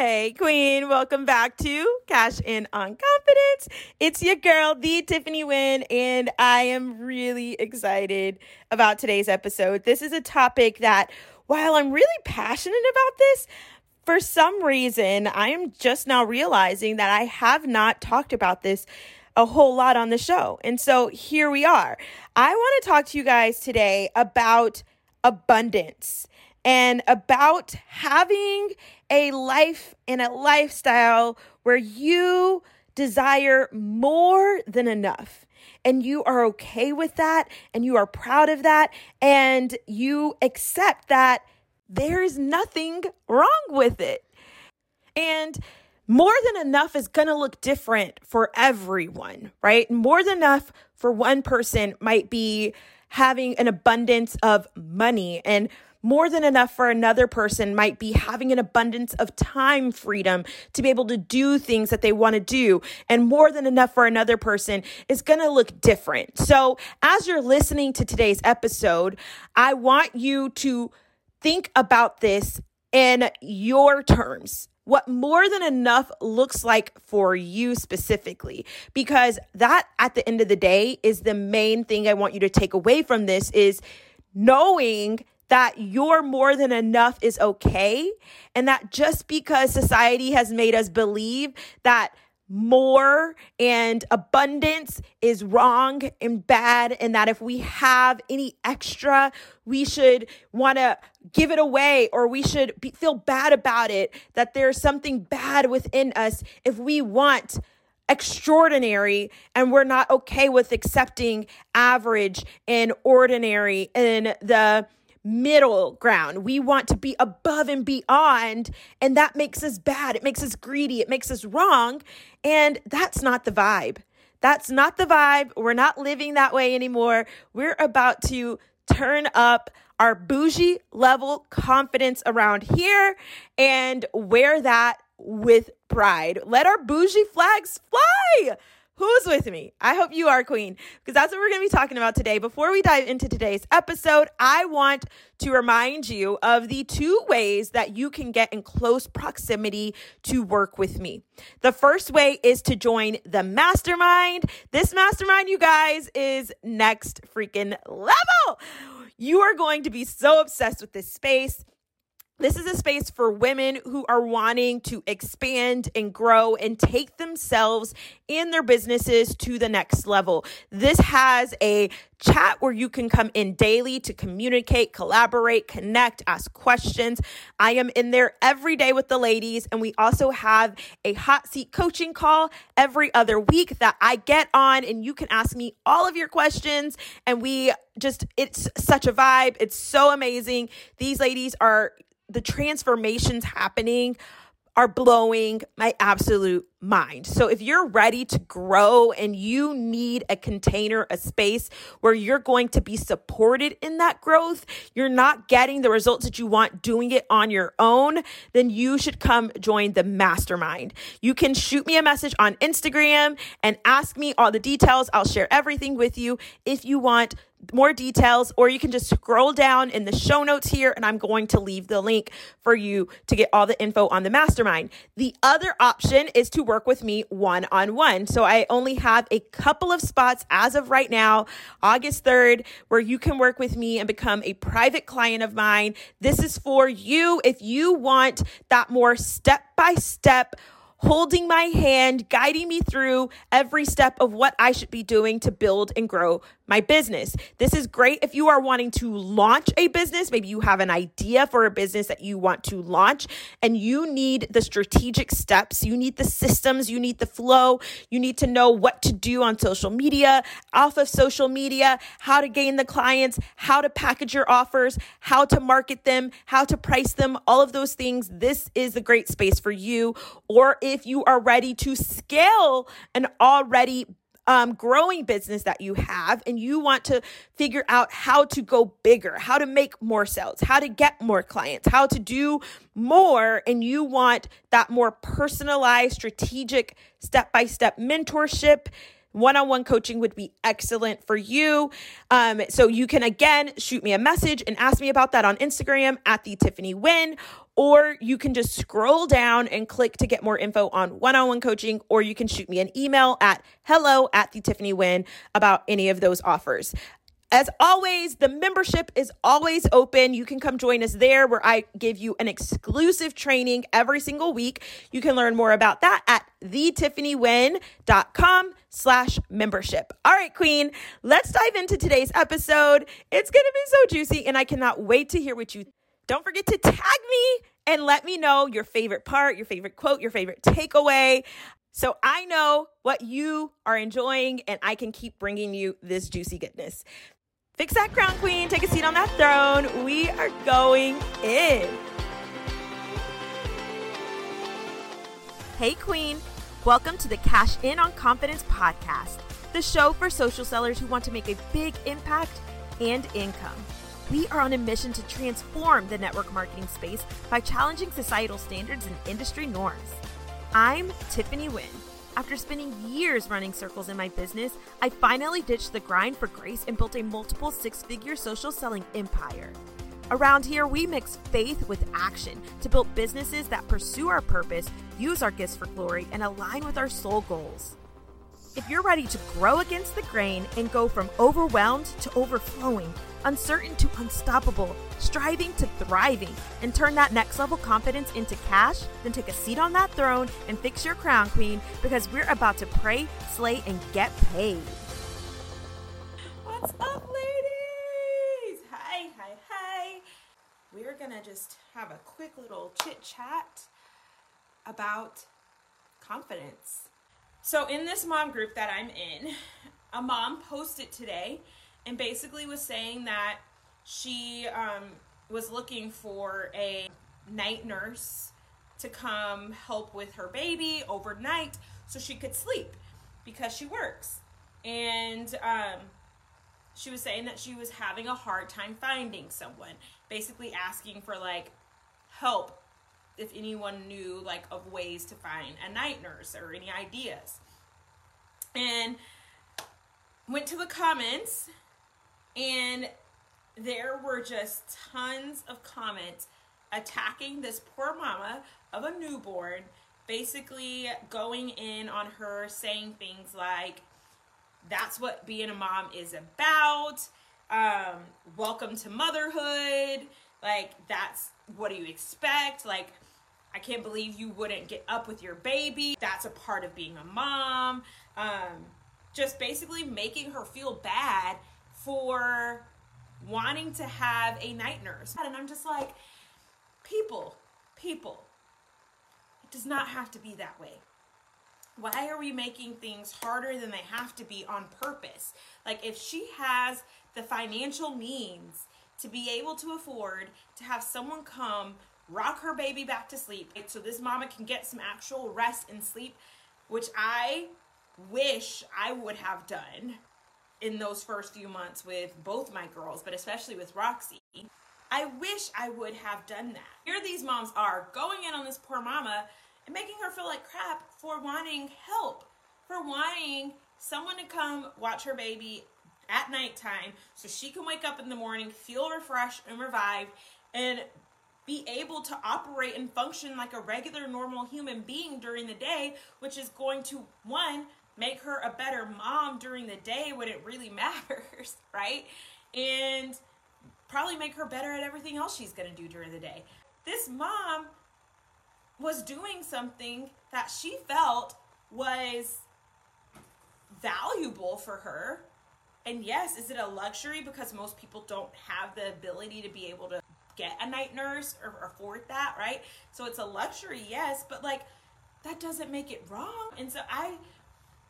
Hey, Queen, welcome back to Cash In on Confidence. It's your girl, the Tiffany Wynn, and I am really excited about today's episode. This is a topic that, while I'm really passionate about this, for some reason, I am just now realizing that I have not talked about this a whole lot on the show. And so here we are. I want to talk to you guys today about abundance and about having a life and a lifestyle where you desire more than enough. And you are okay with that, and you are proud of that, and you accept that there's nothing wrong with it. And more than enough is going to look different for everyone, right? More than enough for one person might be having an abundance of money and more than enough for another person might be having an abundance of time freedom to be able to do things that they want to do. And more than enough for another person is going to look different. So, as you're listening to today's episode, I want you to think about this in your terms what more than enough looks like for you specifically because that at the end of the day is the main thing I want you to take away from this is knowing that you're more than enough is okay and that just because society has made us believe that more and abundance is wrong and bad, and that if we have any extra, we should want to give it away or we should be, feel bad about it, that there's something bad within us if we want extraordinary and we're not okay with accepting average and ordinary and the middle ground. We want to be above and beyond, and that makes us bad. It makes us greedy. It makes us wrong. And that's not the vibe. That's not the vibe. We're not living that way anymore. We're about to turn up our bougie level confidence around here and wear that with pride. Let our bougie flags fly. Who's with me? I hope you are, Queen, because that's what we're going to be talking about today. Before we dive into today's episode, I want to remind you of the two ways that you can get in close proximity to work with me. The first way is to join the mastermind. This mastermind, you guys, is next freaking level. You are going to be so obsessed with this space. This is a space for women who are wanting to expand and grow and take themselves and their businesses to the next level. This has a chat where you can come in daily to communicate, collaborate, connect, ask questions. I am in there every day with the ladies, and we also have a hot seat coaching call every other week that I get on, and you can ask me all of your questions. And we just, it's such a vibe. It's so amazing. These ladies are the transformations happening are blowing my absolute mind. So if you're ready to grow and you need a container, a space where you're going to be supported in that growth, you're not getting the results that you want doing it on your own, then you should come join the mastermind. You can shoot me a message on Instagram and ask me all the details. I'll share everything with you if you want more details, or you can just scroll down in the show notes here, and I'm going to leave the link for you to get all the info on the mastermind. The other option is to work with me one on one. So I only have a couple of spots as of right now, August 3rd, where you can work with me and become a private client of mine. This is for you if you want that more step by step holding my hand, guiding me through every step of what I should be doing to build and grow my business. This is great if you are wanting to launch a business. Maybe you have an idea for a business that you want to launch and you need the strategic steps, you need the systems, you need the flow, you need to know what to do on social media, off of social media, how to gain the clients, how to package your offers, how to market them, how to price them, all of those things. This is a great space for you. Or if you are ready to scale an already um, growing business that you have and you want to figure out how to go bigger, how to make more sales, how to get more clients, how to do more, and you want that more personalized, strategic, step by step mentorship one on one coaching would be excellent for you. Um, so you can again shoot me a message and ask me about that on Instagram at the Tiffany Wynn or you can just scroll down and click to get more info on one on one coaching, or you can shoot me an email at hello at the Tiffany Wynn about any of those offers. As always, the membership is always open. You can come join us there where I give you an exclusive training every single week. You can learn more about that at thetiffanywynn.com slash membership. All right, Queen, let's dive into today's episode. It's going to be so juicy and I cannot wait to hear what you don't forget to tag me and let me know your favorite part, your favorite quote, your favorite takeaway. So I know what you are enjoying and I can keep bringing you this juicy goodness. Fix that crown, queen. Take a seat on that throne. We are going in. Hey, queen. Welcome to the Cash In on Confidence podcast, the show for social sellers who want to make a big impact and income. We are on a mission to transform the network marketing space by challenging societal standards and industry norms. I'm Tiffany Wynn after spending years running circles in my business, I finally ditched the grind for grace and built a multiple six figure social selling empire. Around here, we mix faith with action to build businesses that pursue our purpose, use our gifts for glory, and align with our soul goals. If you're ready to grow against the grain and go from overwhelmed to overflowing, uncertain to unstoppable, striving to thriving, and turn that next level confidence into cash, then take a seat on that throne and fix your crown, Queen, because we're about to pray, slay, and get paid. What's up, ladies? Hi, hi, hi. We're gonna just have a quick little chit chat about confidence. So, in this mom group that I'm in, a mom posted today and basically was saying that she um, was looking for a night nurse to come help with her baby overnight so she could sleep because she works. And um, she was saying that she was having a hard time finding someone, basically asking for like help if anyone knew like of ways to find a night nurse or any ideas. And went to the comments and there were just tons of comments attacking this poor mama of a newborn, basically going in on her saying things like, that's what being a mom is about. Um, welcome to motherhood. Like, that's what do you expect? Like, I can't believe you wouldn't get up with your baby. That's a part of being a mom. Um, just basically making her feel bad for wanting to have a night nurse. And I'm just like, people, people, it does not have to be that way. Why are we making things harder than they have to be on purpose? Like, if she has the financial means to be able to afford to have someone come rock her baby back to sleep so this mama can get some actual rest and sleep, which I wish I would have done in those first few months with both my girls, but especially with Roxy. I wish I would have done that. Here these moms are going in on this poor mama and making her feel like crap for wanting help, for wanting someone to come watch her baby at nighttime so she can wake up in the morning, feel refreshed and revived, and be able to operate and function like a regular, normal human being during the day, which is going to, one, make her a better mom during the day when it really matters, right? And probably make her better at everything else she's going to do during the day. This mom was doing something that she felt was valuable for her. And yes, is it a luxury because most people don't have the ability to be able to get a night nurse or afford that, right? So it's a luxury, yes, but like that doesn't make it wrong. And so I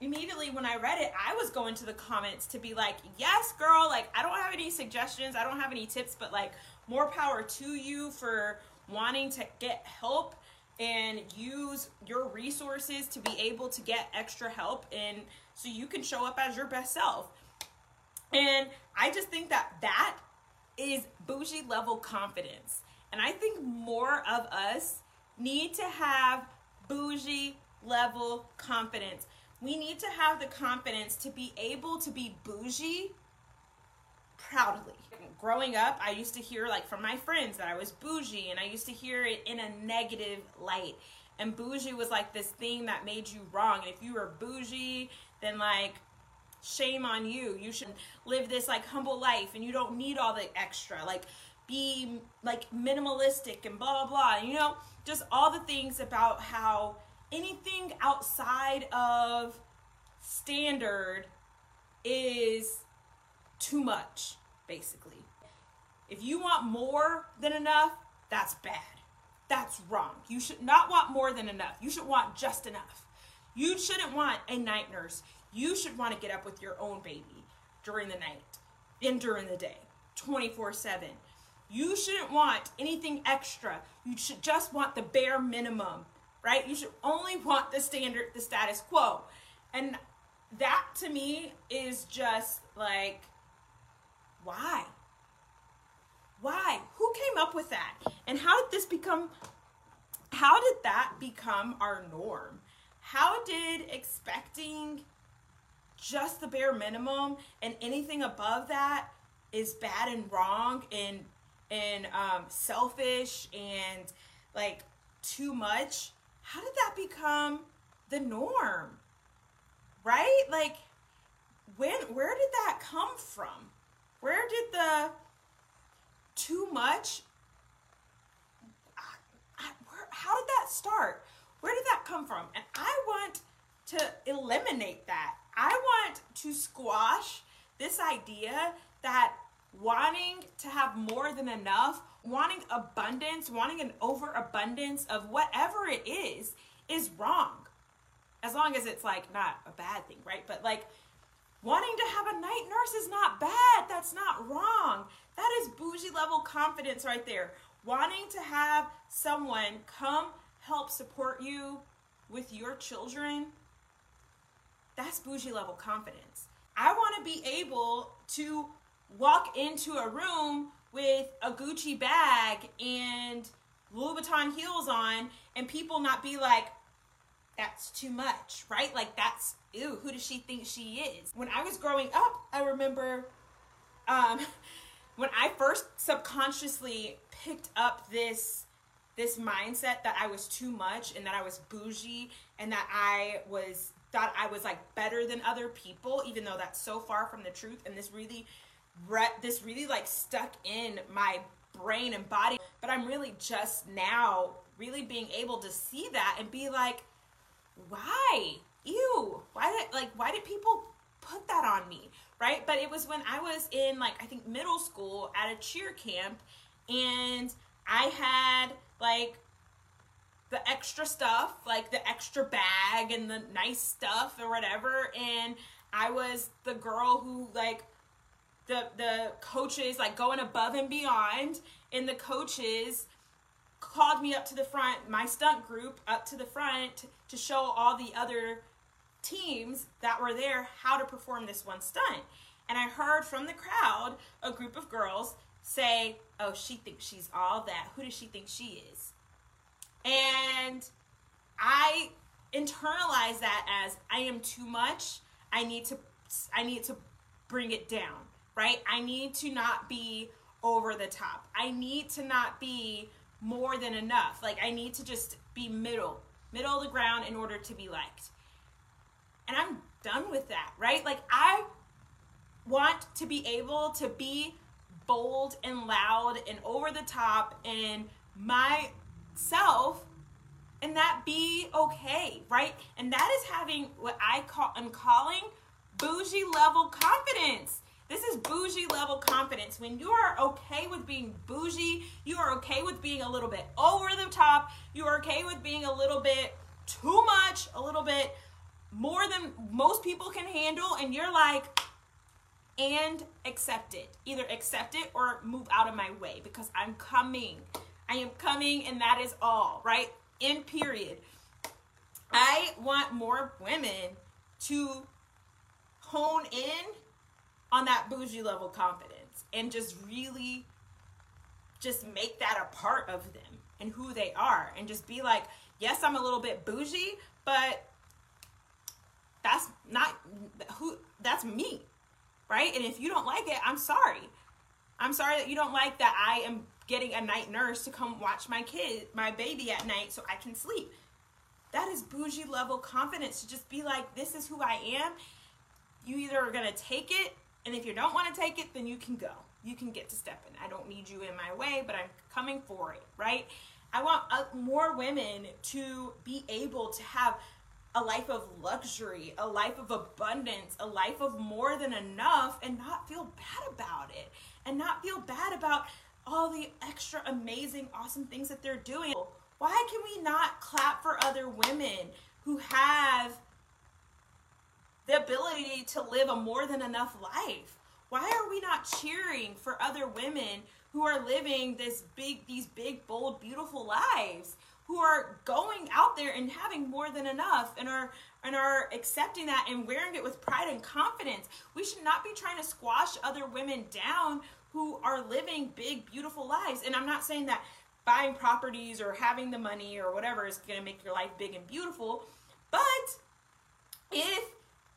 immediately when I read it, I was going to the comments to be like, yes, girl, like, I don't have any suggestions, I don't have any tips, but like, more power to you for wanting to get help and use your resources to be able to get extra help and so you can show up as your best self. And I just think that that is bougie level confidence. And I think more of us need to have bougie level confidence we need to have the confidence to be able to be bougie proudly. Growing up, I used to hear like from my friends that I was bougie and I used to hear it in a negative light. And bougie was like this thing that made you wrong. And if you were bougie, then like shame on you. You should live this like humble life and you don't need all the extra. Like be like minimalistic and blah blah blah. You know, just all the things about how anything outside of standard is too much, basically. If you want more than enough, that's bad. That's wrong. You should not want more than enough. You should want just enough. You shouldn't want a night nurse. You should want to get up with your own baby during the night and during the day, 24 7. You shouldn't want anything extra. You should just want the bare minimum, right? You should only want the standard, the status quo. And that to me is just like, why? Why? Who came up with that? And how did this become, how did that become our norm? How did expecting just the bare minimum and anything above that is bad and wrong and and um, selfish and like too much how did that become the norm? Right? Like when where did that come from? Where did the too much how did that start? Where did that come from? And i want to eliminate that. I want to squash this idea that wanting to have more than enough, wanting abundance, wanting an overabundance of whatever it is, is wrong. As long as it's like not a bad thing, right? But like wanting to have a night nurse is not bad. That's not wrong. That is bougie level confidence right there. Wanting to have someone come help support you with your children that's bougie level confidence. I want to be able to walk into a room with a Gucci bag and Louis Vuitton heels on and people not be like, that's too much, right? Like that's ew, who does she think she is? When I was growing up, I remember um when I first subconsciously picked up this this mindset that I was too much and that I was bougie and that I was thought I was like better than other people, even though that's so far from the truth. And this really, re- this really like stuck in my brain and body. But I'm really just now really being able to see that and be like, why? Ew. Why did like why did people put that on me? Right? But it was when I was in like I think middle school at a cheer camp and I had like the extra stuff, like the extra bag and the nice stuff or whatever. And I was the girl who like the the coaches like going above and beyond and the coaches called me up to the front, my stunt group up to the front to show all the other teams that were there how to perform this one stunt. And I heard from the crowd a group of girls say, "Oh, she thinks she's all that. Who does she think she is?" And I internalize that as I am too much. I need to I need to bring it down, right? I need to not be over the top. I need to not be more than enough. Like I need to just be middle, middle of the ground in order to be liked. And I'm done with that, right? Like I want to be able to be bold and loud and over the top and myself and that be okay, right? And that is having what I call I'm calling bougie level confidence. This is bougie level confidence. When you are okay with being bougie, you are okay with being a little bit over the top, you are okay with being a little bit too much, a little bit more than most people can handle, and you're like, and accept it. Either accept it or move out of my way because I'm coming. I am coming, and that is all, right? In period. I want more women to hone in on that bougie level confidence and just really just make that a part of them and who they are and just be like, yes, I'm a little bit bougie, but that's not who that's me. right? And if you don't like it, I'm sorry. I'm sorry that you don't like that I am getting a night nurse to come watch my kid, my baby at night so I can sleep. That is bougie level confidence to just be like, this is who I am. You either are going to take it, and if you don't want to take it, then you can go. You can get to step in. I don't need you in my way, but I'm coming for it, right? I want uh, more women to be able to have a life of luxury, a life of abundance, a life of more than enough, and not feel bad about it. And not feel bad about all the extra amazing, awesome things that they're doing. Why can we not clap for other women who have the ability to live a more than enough life? Why are we not cheering for other women who are living this big these big bold beautiful lives? Who are going out there and having more than enough and are and are accepting that and wearing it with pride and confidence. We should not be trying to squash other women down who are living big, beautiful lives. And I'm not saying that buying properties or having the money or whatever is going to make your life big and beautiful. But if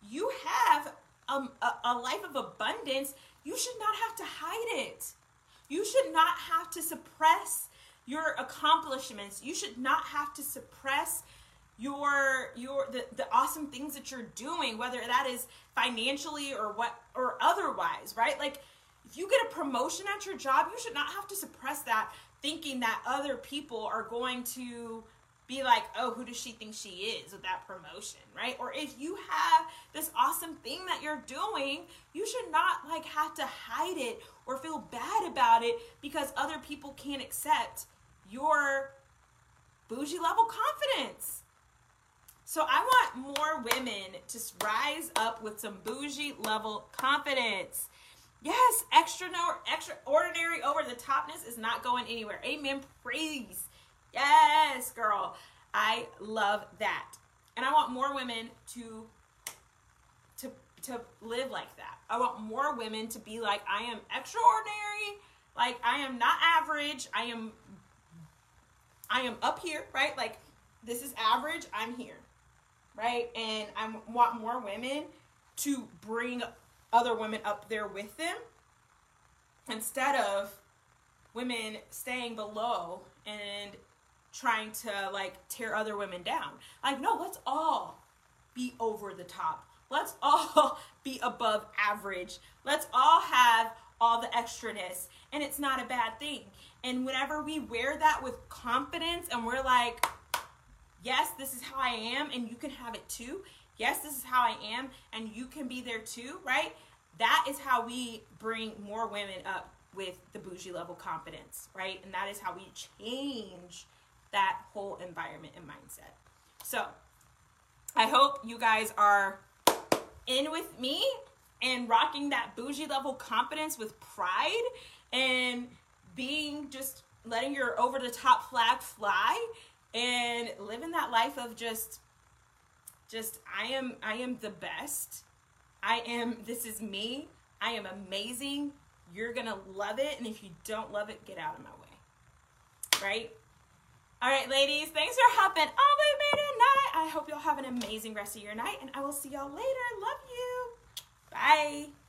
you have a, a life of abundance, you should not have to hide it. You should not have to suppress your accomplishments. You should not have to suppress your your the, the awesome things that you're doing whether that is financially or what or otherwise right like if you get a promotion at your job, you should not have to suppress that thinking that other people are going to be like, oh, who does she think she is with that promotion, right? Or if you have this awesome thing that you're doing, you should not like have to hide it or feel bad about it because other people can't accept your bougie level confidence. So I want more women to rise up with some bougie level confidence. Yes, extra extraordinary over the topness is not going anywhere. Amen. Praise. Yes, girl. I love that. And I want more women to to to live like that. I want more women to be like I am extraordinary, like I am not average. I am I am up here, right? Like this is average, I'm here. Right? And I want more women to bring other women up there with them instead of women staying below and trying to like tear other women down. Like, no, let's all be over the top. Let's all be above average. Let's all have all the extraness. And it's not a bad thing. And whenever we wear that with confidence and we're like, yes, this is how I am, and you can have it too, yes, this is how I am, and you can be there too, right? That is how we bring more women up with the bougie level confidence, right? And that is how we change that whole environment and mindset. So, I hope you guys are in with me and rocking that bougie level confidence with pride and being just letting your over the top flag fly and living that life of just just I am I am the best. I am this is me. I am amazing. You're going to love it and if you don't love it, get out of my way. Right? All right, ladies, thanks for hopping on the me tonight. I hope y'all have an amazing rest of your night and I will see y'all later. Love you. Bye.